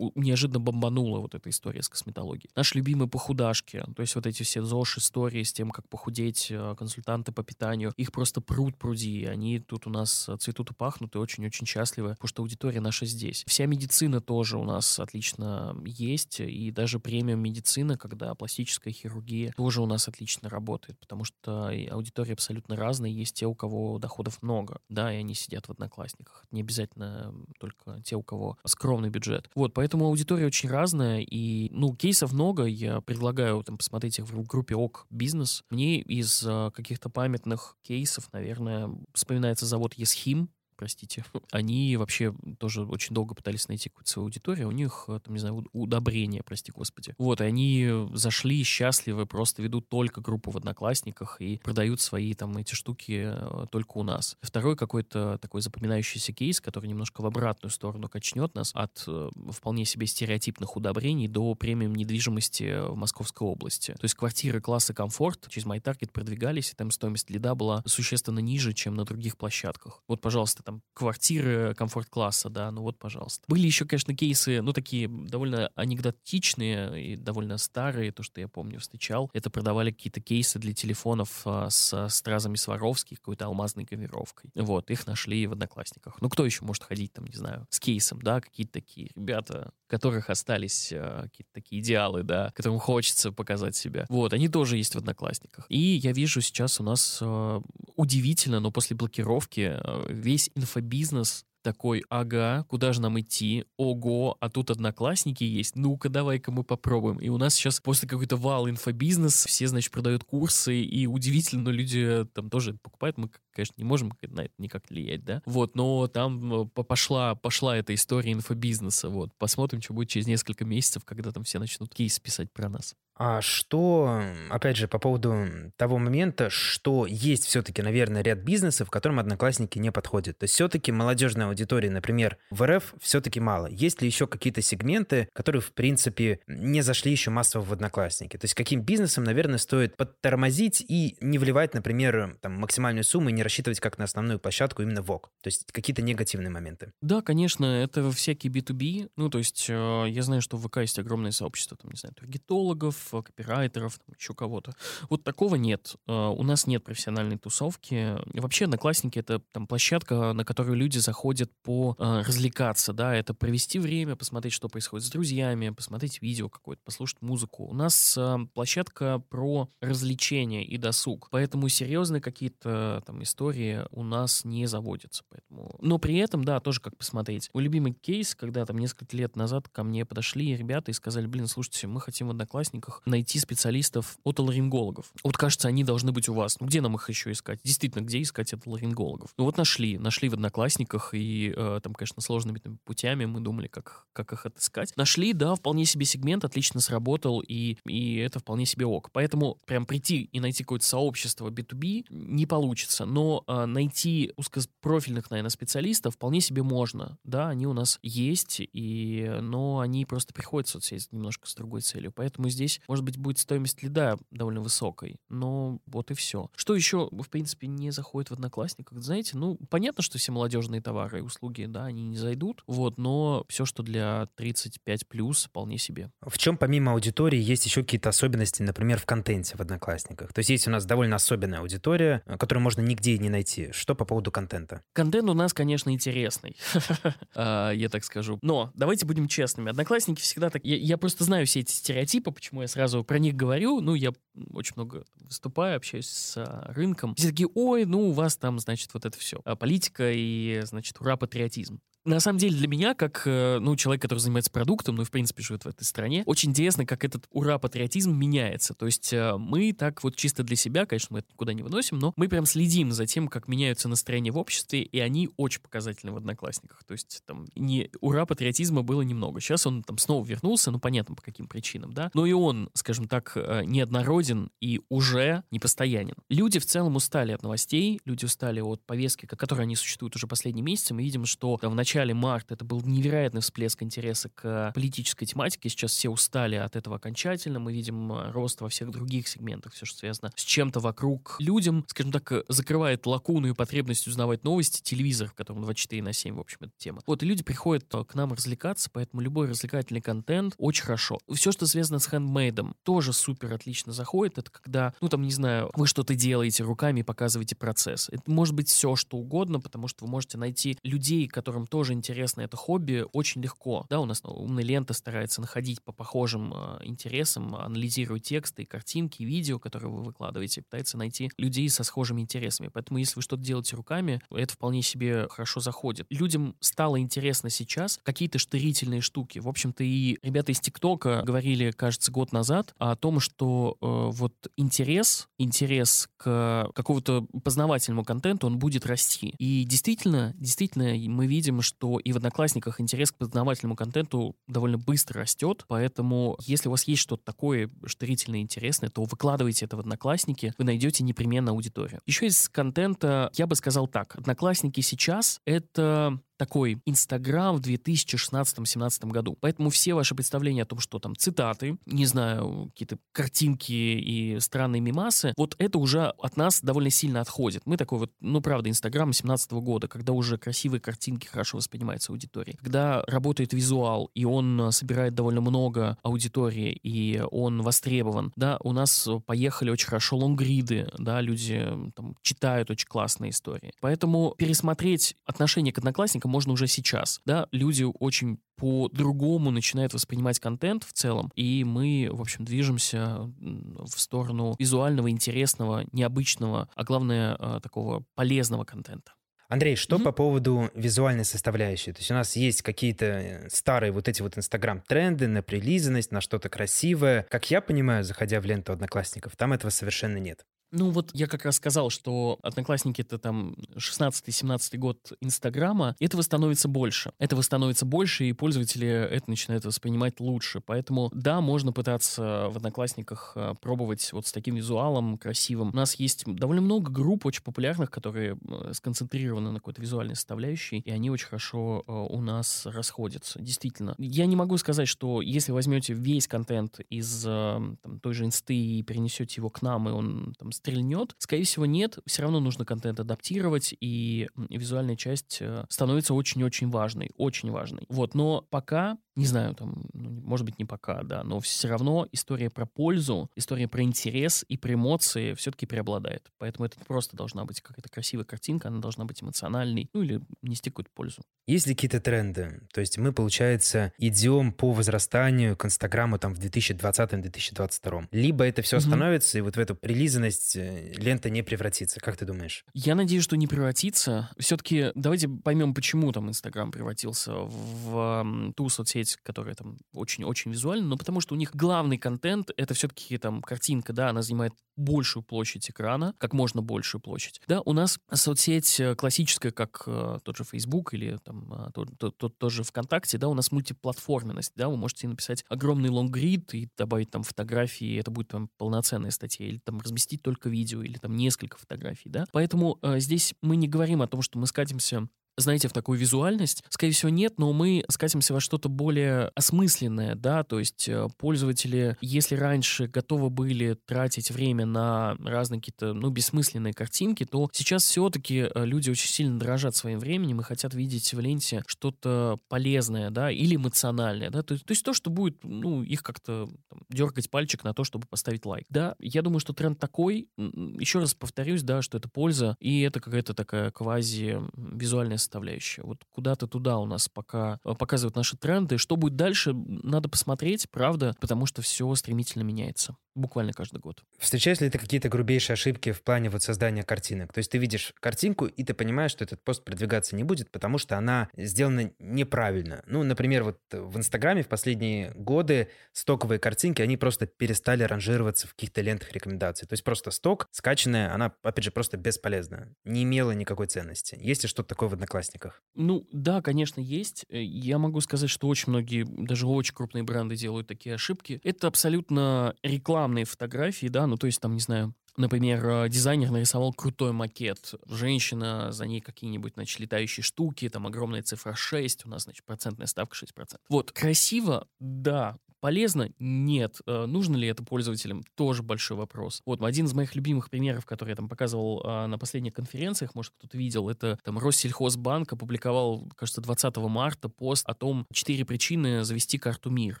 Неожиданно бомбанула вот эта история с косметологией. Наши любимые похудашки, то есть вот эти все ЗОЖ-истории с тем, как похудеть, э, консультанты по питанию, их просто пруд пруди, они они тут у нас э, цветут и пахнут и очень-очень счастливы, потому что аудитория наша здесь. Вся медицина тоже у нас отлично есть, и даже премиум медицина, когда пластическая хирургия тоже у нас отлично работает, потому что аудитория абсолютно разная, есть те, у кого доходов много, да, и они сидят в одноклассниках. Не обязательно только те, у кого скромный бюджет. Вот, поэтому аудитория очень разная, и, ну, кейсов много, я предлагаю там посмотреть их в группе ОК Бизнес. Мне из э, каких-то памятных кейсов, наверное, вспоминается завод Есхим, простите, [LAUGHS] они вообще тоже очень долго пытались найти какую-то свою аудиторию, у них, э, там, не знаю, удобрение, прости господи. Вот, и они зашли счастливы, просто ведут только группу в Одноклассниках и продают свои там эти штуки э, только у нас. Второй какой-то такой запоминающийся кейс, который немножко в обратную сторону качнет нас от э, вполне себе стереотипных удобрений до премиум недвижимости в Московской области. То есть квартиры класса комфорт через MyTarget продвигались, и там стоимость лида была существенно ниже, чем на других площадках. Вот, пожалуйста, там квартиры комфорт-класса, да, ну вот, пожалуйста. Были еще, конечно, кейсы, ну, такие довольно анекдотичные и довольно старые, то, что я помню, встречал. Это продавали какие-то кейсы для телефонов а, с стразами Сваровских, какой-то алмазной гравировкой. Вот, их нашли в Одноклассниках. Ну, кто еще может ходить там, не знаю, с кейсом, да, какие-то такие ребята, которых остались а, какие-то такие идеалы, да, которым хочется показать себя. Вот, они тоже есть в Одноклассниках. И я вижу сейчас у нас а, удивительно, но после блокировки а, весь инфобизнес такой, ага, куда же нам идти? Ого, а тут одноклассники есть. Ну-ка, давай-ка мы попробуем. И у нас сейчас после какой-то вал инфобизнес, все, значит, продают курсы, и удивительно, но люди там тоже покупают. Мы, конечно, не можем на это никак влиять, да? Вот, но там э, пошла, пошла эта история инфобизнеса, вот. Посмотрим, что будет через несколько месяцев, когда там все начнут кейс писать про нас. А что, опять же, по поводу того момента, что есть все-таки, наверное, ряд бизнесов, которым одноклассники не подходят. То есть все-таки молодежная аудитория, например, в РФ все-таки мало. Есть ли еще какие-то сегменты, которые, в принципе, не зашли еще массово в одноклассники? То есть каким бизнесом, наверное, стоит подтормозить и не вливать, например, там, максимальную сумму и не рассчитывать как на основную площадку именно в ОК? То есть какие-то негативные моменты. Да, конечно, это всякие B2B. Ну, то есть э, я знаю, что в ВК есть огромное сообщество, там, не знаю, таргетологов, копирайтеров, там, еще кого-то. Вот такого нет. А, у нас нет профессиональной тусовки. Вообще, Одноклассники — это там площадка, на которую люди заходят по э, развлекаться, да, это провести время, посмотреть, что происходит с друзьями, посмотреть видео какое-то, послушать музыку. У нас э, площадка про развлечения и досуг, поэтому серьезные какие-то там истории у нас не заводятся. Поэтому... Но при этом, да, тоже как посмотреть. Мой любимый кейс, когда там несколько лет назад ко мне подошли ребята и сказали, блин, слушайте, мы хотим в Одноклассниках найти специалистов отоларингологов. Вот, кажется, они должны быть у вас. Ну, где нам их еще искать? Действительно, где искать отоларингологов? Ну, вот нашли. Нашли в Одноклассниках, и э, там, конечно, сложными там, путями мы думали, как, как их отыскать. Нашли, да, вполне себе сегмент, отлично сработал, и, и это вполне себе ок. Поэтому прям прийти и найти какое-то сообщество B2B не получится, но э, найти узкопрофильных, наверное, специалистов вполне себе можно. Да, они у нас есть, и, но они просто приходят в соцсети немножко с другой целью. Поэтому здесь может быть, будет стоимость лида довольно высокой, но вот и все. Что еще, в принципе, не заходит в Одноклассниках? Знаете, ну, понятно, что все молодежные товары и услуги, да, они не зайдут, вот, но все, что для 35 плюс, вполне себе. В чем помимо аудитории есть еще какие-то особенности, например, в контенте в Одноклассниках? То есть есть у нас довольно особенная аудитория, которую можно нигде не найти. Что по поводу контента? Контент у нас, конечно, интересный, [LAUGHS] а, я так скажу. Но давайте будем честными. Одноклассники всегда так... Я просто знаю все эти стереотипы, почему я сразу про них говорю, ну, я очень много выступаю, общаюсь с а, рынком. Все такие, ой, ну, у вас там, значит, вот это все. А политика и, значит, ура, патриотизм. На самом деле для меня, как э, ну, человек, который занимается продуктом, ну и в принципе живет в этой стране, очень интересно, как этот ура-патриотизм меняется. То есть э, мы так вот чисто для себя, конечно, мы это никуда не выносим, но мы прям следим за тем, как меняются настроения в обществе, и они очень показательны в Одноклассниках. То есть там не ура-патриотизма было немного. Сейчас он там снова вернулся, ну понятно по каким причинам, да, но и он, скажем так, э, неоднороден и уже непостоянен. Люди в целом устали от новостей, люди устали от повестки, которые они существуют уже последние месяцы. Мы видим, что там, в начале начале марта это был невероятный всплеск интереса к политической тематике. Сейчас все устали от этого окончательно. Мы видим э, рост во всех других сегментах, все, что связано с чем-то вокруг. Людям, скажем так, э, закрывает лакуну и потребность узнавать новости телевизор, в котором 24 на 7, в общем, эта тема. Вот, и люди приходят э, к нам развлекаться, поэтому любой развлекательный контент очень хорошо. Все, что связано с хендмейдом, тоже супер отлично заходит. Это когда, ну, там, не знаю, вы что-то делаете руками и показываете процесс. Это может быть все, что угодно, потому что вы можете найти людей, которым тоже тоже интересно это хобби, очень легко. Да, у нас умная лента старается находить по похожим э, интересам, анализирует тексты, картинки, видео, которые вы выкладываете, пытается найти людей со схожими интересами. Поэтому если вы что-то делаете руками, это вполне себе хорошо заходит. Людям стало интересно сейчас какие-то штырительные штуки. В общем-то, и ребята из ТикТока говорили, кажется, год назад о том, что э, вот интерес, интерес к какому-то познавательному контенту, он будет расти. И действительно, действительно, мы видим, что что и в Одноклассниках интерес к познавательному контенту довольно быстро растет, поэтому если у вас есть что-то такое штырительное, интересное, то выкладывайте это в Одноклассники, вы найдете непременно аудиторию. Еще из контента я бы сказал так. Одноклассники сейчас — это такой Инстаграм в 2016-2017 году. Поэтому все ваши представления о том, что там цитаты, не знаю, какие-то картинки и странные мимасы, вот это уже от нас довольно сильно отходит. Мы такой вот, ну правда, Инстаграм 17 года, когда уже красивые картинки хорошо воспринимаются аудиторией, когда работает визуал, и он собирает довольно много аудитории, и он востребован, да, у нас поехали очень хорошо лонгриды, да, люди там читают очень классные истории. Поэтому пересмотреть отношение к одноклассникам одноклассникам можно уже сейчас. Да, люди очень по-другому начинают воспринимать контент в целом, и мы, в общем, движемся в сторону визуального, интересного, необычного, а главное, а, такого полезного контента. Андрей, что mm-hmm. по поводу визуальной составляющей? То есть у нас есть какие-то э, старые вот эти вот инстаграм-тренды на прилизанность, на что-то красивое. Как я понимаю, заходя в ленту одноклассников, там этого совершенно нет. Ну вот я как раз сказал, что Одноклассники это там 16-17 год Инстаграма, этого становится больше. Этого становится больше, и пользователи это начинают воспринимать лучше. Поэтому да, можно пытаться в Одноклассниках э, пробовать вот с таким визуалом красивым. У нас есть довольно много групп очень популярных, которые э, сконцентрированы на какой-то визуальной составляющей, и они очень хорошо э, у нас расходятся. Действительно. Я не могу сказать, что если возьмете весь контент из там, той же инсты и перенесете его к нам, и он там стрельнет? Скорее всего, нет. Все равно нужно контент адаптировать, и визуальная часть э, становится очень-очень важной, очень важной. Вот, но пока не знаю, там, ну, может быть, не пока, да, но все равно история про пользу, история про интерес и про эмоции все-таки преобладает. Поэтому это не просто должна быть какая-то красивая картинка, она должна быть эмоциональной, ну или нести какую-то пользу. Есть ли какие-то тренды? То есть мы, получается, идем по возрастанию к Инстаграму там в 2020-2022. Либо это все остановится, mm-hmm. и вот в эту прилизанность э, лента не превратится. Как ты думаешь? Я надеюсь, что не превратится. Все-таки давайте поймем, почему там Инстаграм превратился в ту соцсеть, которая там очень-очень визуальна, но потому что у них главный контент — это все-таки там картинка, да, она занимает большую площадь экрана, как можно большую площадь. Да, у нас соцсеть э, классическая, как э, тот же Facebook или там э, тот, тот, тот, тот же ВКонтакте, да, у нас мультиплатформенность, да, вы можете написать огромный лонгрид и добавить там фотографии, это будет там полноценная статья, или там разместить только видео, или там несколько фотографий, да. Поэтому э, здесь мы не говорим о том, что мы скатимся знаете, в такую визуальность? Скорее всего, нет, но мы скатимся во что-то более осмысленное, да, то есть э, пользователи, если раньше готовы были тратить время на разные какие-то, ну, бессмысленные картинки, то сейчас все-таки э, люди очень сильно дорожат своим временем и хотят видеть в ленте что-то полезное, да, или эмоциональное, да, то, то есть то, что будет, ну, их как-то там, дергать пальчик на то, чтобы поставить лайк. Да, я думаю, что тренд такой, еще раз повторюсь, да, что это польза, и это какая-то такая квази-визуальная составляющая. Вот куда-то туда у нас пока э, показывают наши тренды. Что будет дальше, надо посмотреть, правда, потому что все стремительно меняется. Буквально каждый год. Встречались ли ты какие-то грубейшие ошибки в плане вот создания картинок? То есть ты видишь картинку, и ты понимаешь, что этот пост продвигаться не будет, потому что она сделана неправильно. Ну, например, вот в Инстаграме в последние годы стоковые картинки, они просто перестали ранжироваться в каких-то лентах рекомендаций. То есть просто сток, скачанная, она, опять же, просто бесполезна. Не имела никакой ценности. Есть ли что-то такое в Одноклассниках? Ну, да, конечно, есть. Э, я могу сказать, что очень многие, даже очень крупные бренды делают такие ошибки. Это абсолютно реклама рекламные фотографии, да, ну то есть там, не знаю, Например, э, дизайнер нарисовал крутой макет. Женщина, за ней какие-нибудь, значит, летающие штуки, там огромная цифра 6, у нас, значит, процентная ставка 6%. Вот, красиво, да, Полезно? Нет. Э, нужно ли это пользователям? Тоже большой вопрос. Вот один из моих любимых примеров, который я там показывал а, на последних конференциях, может кто-то видел, это там Россельхозбанк опубликовал, кажется, 20 марта пост о том, четыре причины завести карту МИР.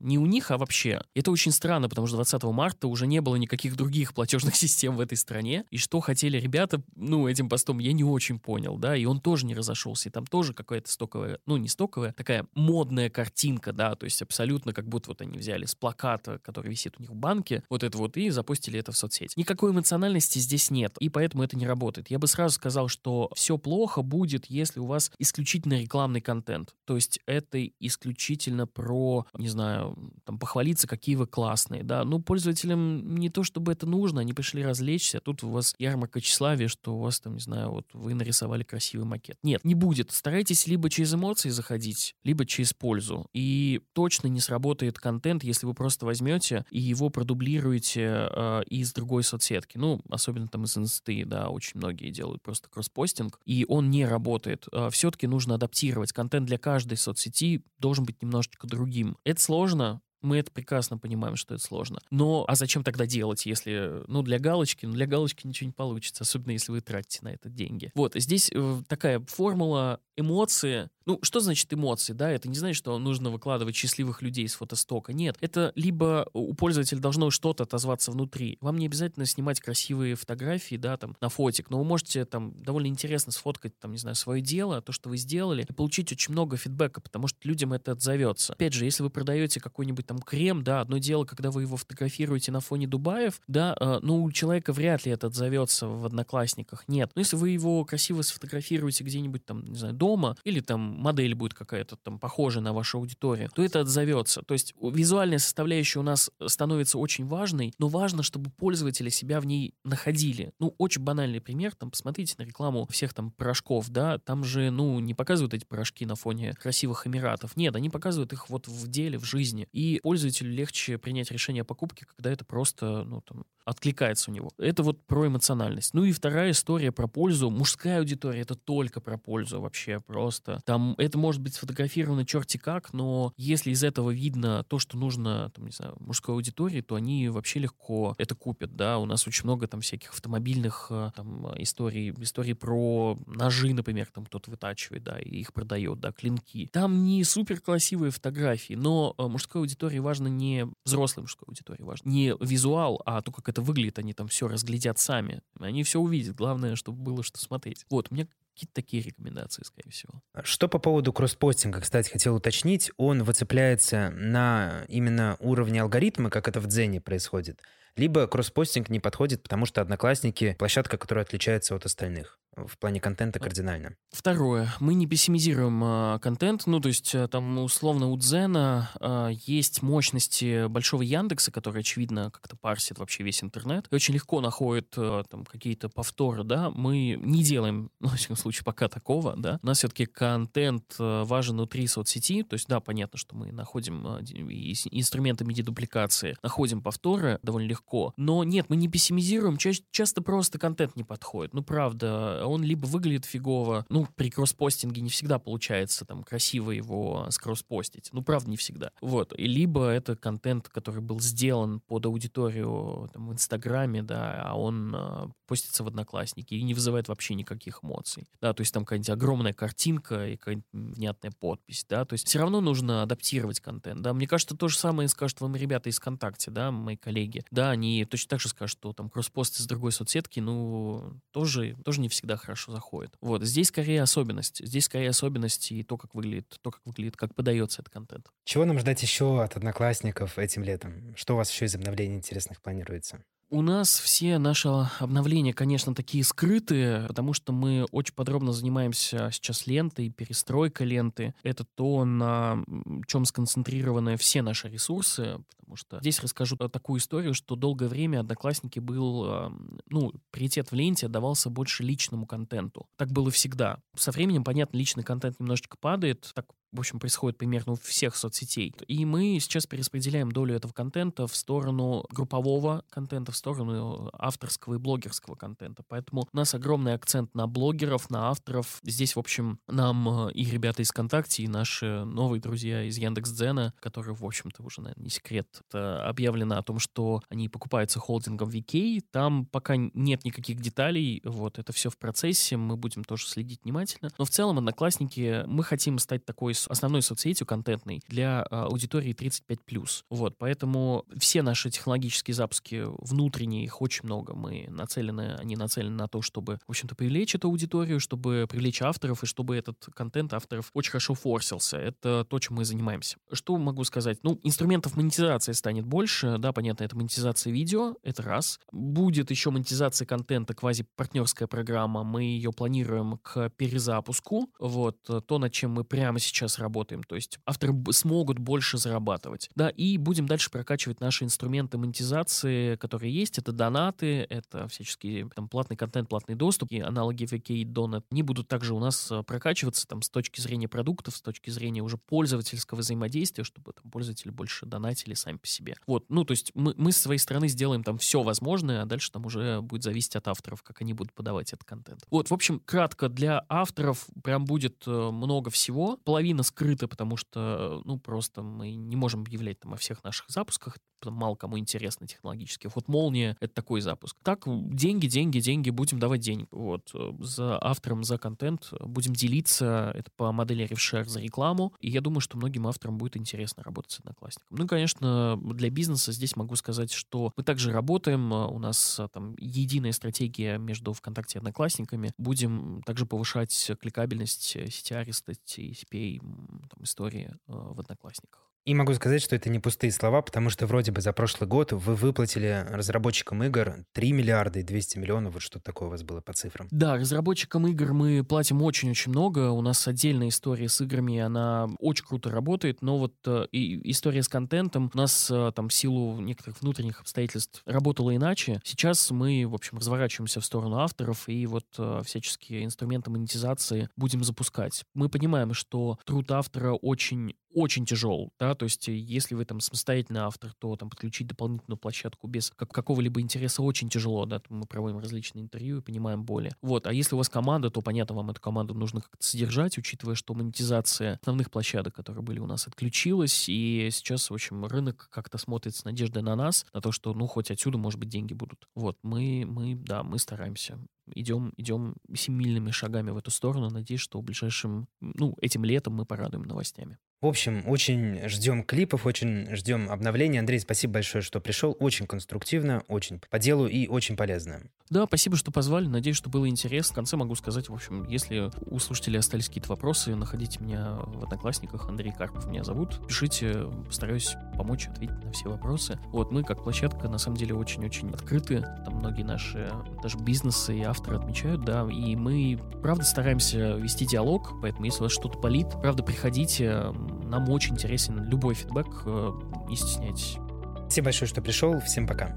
Не у них, а вообще. Это очень странно, потому что 20 марта уже не было никаких других платежных [LAUGHS] систем в этой стране. И что хотели ребята, ну, этим постом, я не очень понял, да, и он тоже не разошелся. И там тоже какая-то стоковая, ну, не стоковая, такая модная картинка, да, то есть абсолютно как будто вот они взяли взяли с плаката, который висит у них в банке, вот это вот, и запустили это в соцсети. Никакой эмоциональности здесь нет, и поэтому это не работает. Я бы сразу сказал, что все плохо будет, если у вас исключительно рекламный контент. То есть это исключительно про, не знаю, там, похвалиться, какие вы классные, да. Ну, пользователям не то, чтобы это нужно, они пришли развлечься, тут у вас ярмарка тщеславия, что у вас там, не знаю, вот вы нарисовали красивый макет. Нет, не будет. Старайтесь либо через эмоции заходить, либо через пользу. И точно не сработает контент, контент, если вы просто возьмете и его продублируете э, из другой соцсетки. Ну, особенно там из инсты, да, очень многие делают просто кросспостинг, и он не работает. Э, а, все-таки нужно адаптировать. Контент для каждой соцсети должен быть немножечко другим. Это сложно, мы это прекрасно понимаем, что это сложно. Но а зачем тогда делать, если, ну, для галочки, ну, для галочки ничего не получится, особенно если вы тратите на это деньги. Вот, здесь э, такая формула эмоции, Ну, что значит эмоции, да? Это не значит, что нужно выкладывать счастливых людей с фотостока. Нет, это либо у пользователя должно что-то отозваться внутри. Вам не обязательно снимать красивые фотографии, да, там, на фотик, но вы можете там довольно интересно сфоткать, там, не знаю, свое дело, то, что вы сделали, и получить очень много фидбэка, потому что людям это отзовется. Опять же, если вы продаете какой-нибудь там крем, да, одно дело, когда вы его фотографируете на фоне Дубаев, да, э, ну, у человека вряд ли это отзовется в Одноклассниках. Нет. Но если вы его красиво сфотографируете где-нибудь там, не знаю, дома, или там модель будет какая-то там похожая на вашу аудиторию, то это отзовется. То есть визуальная составляющая у нас становится очень важной, но важно, чтобы пользователи себя в ней находили. Ну, очень банальный пример, там, посмотрите на рекламу всех там порошков, да, там же, ну, не показывают эти порошки на фоне красивых Эмиратов. Нет, они показывают их вот в деле, в жизни. И пользователю легче принять решение о покупке, когда это просто, ну, там, откликается у него. Это вот про эмоциональность. Ну и вторая история про пользу. Мужская аудитория — это только про пользу вообще просто. Там это может быть сфотографировано черти как, но если из этого видно то, что нужно, там, не знаю, мужской аудитории, то они вообще легко это купят, да. У нас очень много там всяких автомобильных э, там историй, истории про ножи, например, там кто-то вытачивает, да, и их продает, да, клинки. Там не супер красивые фотографии, но э, мужской аудитории важно не взрослой мужской аудитории важно не визуал, а то, как это выглядит, они там все разглядят сами. Они все увидят. Главное, чтобы было что смотреть. Вот, меня какие-то такие рекомендации, скорее всего. Что по поводу кросспостинга, кстати, хотел уточнить. Он выцепляется на именно уровне алгоритма, как это в Дзене происходит, либо кросспостинг не подходит, потому что Одноклассники — площадка, которая отличается от остальных в плане контента кардинально. Второе. Мы не пессимизируем а, контент. Ну, то есть, а, там, условно, у Дзена а, есть мощности большого Яндекса, который, очевидно, как-то парсит вообще весь интернет. И очень легко находит а, там какие-то повторы, да. Мы не делаем, [LAUGHS] ну, в всяком случае, пока такого, да. У нас все-таки контент а, важен внутри соцсети. То есть, да, понятно, что мы находим а, и инструментами дедупликации, находим повторы довольно легко. Но нет, мы не пессимизируем. Ча- часто просто контент не подходит. Ну, правда, он либо выглядит фигово, ну, при кросспостинге не всегда получается там красиво его скросспостить, ну, правда, не всегда. Вот, и либо это контент, который был сделан под аудиторию там, в Инстаграме, да, а он э, постится в Одноклассники и не вызывает вообще никаких эмоций, да, то есть там какая-нибудь огромная картинка и какая-нибудь внятная подпись, да, то есть все равно нужно адаптировать контент, да, мне кажется, то же самое скажут вам ребята из ВКонтакте, да, мои коллеги, да, они точно так же скажут, что там кросспост из другой соцсетки, ну, тоже, тоже не всегда всегда хорошо заходит. Вот, здесь скорее особенность. Здесь скорее особенность и то, как выглядит, то, как выглядит, как подается этот контент. Чего нам ждать еще от одноклассников этим летом? Что у вас еще из обновлений интересных планируется? У нас все наши обновления, конечно, такие скрытые, потому что мы очень подробно занимаемся сейчас лентой, перестройкой ленты. Это то, на чем сконцентрированы все наши ресурсы, потому что здесь расскажу такую историю, что долгое время Одноклассники был, ну, приоритет в ленте отдавался больше личному контенту. Так было всегда. Со временем, понятно, личный контент немножечко падает, так в общем, происходит примерно у всех соцсетей. И мы сейчас перераспределяем долю этого контента в сторону группового контента, в сторону авторского и блогерского контента. Поэтому у нас огромный акцент на блогеров, на авторов. Здесь, в общем, нам э, и ребята из ВКонтакте, и наши новые друзья из Яндекс.Дзена, которые, в общем-то, уже, наверное, не секрет, объявлено о том, что они покупаются холдингом VK. Там пока нет никаких деталей, вот, это все в процессе, мы будем тоже следить внимательно. Но в целом, Одноклассники, мы хотим стать такой основной соцсетью контентной для а, аудитории 35+. Вот, поэтому все наши технологические запуски внутренние, их очень много. Мы нацелены, они нацелены на то, чтобы, в общем-то, привлечь эту аудиторию, чтобы привлечь авторов, и чтобы этот контент авторов очень хорошо форсился. Это то, чем мы занимаемся. Что могу сказать? Ну, инструментов монетизации станет больше, да, понятно, это монетизация видео, это раз. Будет еще монетизация контента, квази-партнерская программа, мы ее планируем к перезапуску, вот, то, над чем мы прямо сейчас сейчас работаем. То есть авторы смогут больше зарабатывать. Да, и будем дальше прокачивать наши инструменты монетизации, которые есть. Это донаты, это всяческие там платный контент, платный доступ. И аналоги VK и Donut не будут также у нас э, прокачиваться там с точки зрения продуктов, с точки зрения уже пользовательского взаимодействия, чтобы там пользователи больше донатили сами по себе. Вот, ну, то есть мы, мы с своей стороны сделаем там все возможное, а дальше там уже будет зависеть от авторов, как они будут подавать этот контент. Вот, в общем, кратко, для авторов прям будет э, много всего. Половина скрыто, потому что, ну, просто мы не можем объявлять там о всех наших запусках. Мало кому интересно технологически. Вот «Молния» — это такой запуск. Так, деньги, деньги, деньги, будем давать денег. Вот. Э, за автором, за контент будем делиться. Это по модели RevShare за рекламу. И я думаю, что многим авторам будет интересно работать с Одноклассником. Ну, конечно, для бизнеса здесь могу сказать, что мы также работаем. У нас там единая стратегия между ВКонтакте и Одноклассниками. Будем также повышать кликабельность, CTR-стость и CPA там, истории в Одноклассниках. И могу сказать, что это не пустые слова, потому что вроде бы за прошлый год вы выплатили разработчикам игр 3 миллиарда и 200 миллионов. Вот что такое у вас было по цифрам? Да, разработчикам игр мы платим очень-очень много. У нас отдельная история с играми, она очень круто работает, но вот э, и история с контентом у нас э, там в силу некоторых внутренних обстоятельств работала иначе. Сейчас мы, в общем, разворачиваемся в сторону авторов и вот э, всяческие инструменты монетизации будем запускать. Мы понимаем, что труд автора очень очень тяжел, да, то есть э, если вы там самостоятельный автор, то там подключить дополнительную площадку без как какого-либо интереса очень тяжело, да, мы проводим различные интервью и понимаем боли. Вот, а если у вас команда, то понятно, вам эту команду нужно как-то содержать, учитывая, что монетизация основных площадок, которые были у нас, отключилась, и сейчас, в общем, рынок как-то смотрит с надеждой на нас, на то, что, ну, хоть отсюда, может быть, деньги будут. Вот, мы, мы, да, мы стараемся идем, идем семимильными шагами в эту сторону. Надеюсь, что в ближайшем, ну, этим летом мы порадуем новостями. В общем, очень ждем клипов, очень ждем обновления. Андрей, спасибо большое, что пришел. Очень конструктивно, очень по делу и очень полезно. Да, спасибо, что позвали. Надеюсь, что было интересно. В конце могу сказать, в общем, если у слушателей остались какие-то вопросы, находите меня в Одноклассниках. Андрей Карпов меня зовут. Пишите, постараюсь помочь ответить на все вопросы. Вот мы, как площадка, на самом деле очень-очень открыты. Там многие наши даже бизнесы и авторы отмечают, да, и мы, правда, стараемся вести диалог, поэтому если у вас что-то болит, правда, приходите, нам очень интересен любой фидбэк, э, не стесняйтесь. Спасибо большое, что пришел. Всем пока.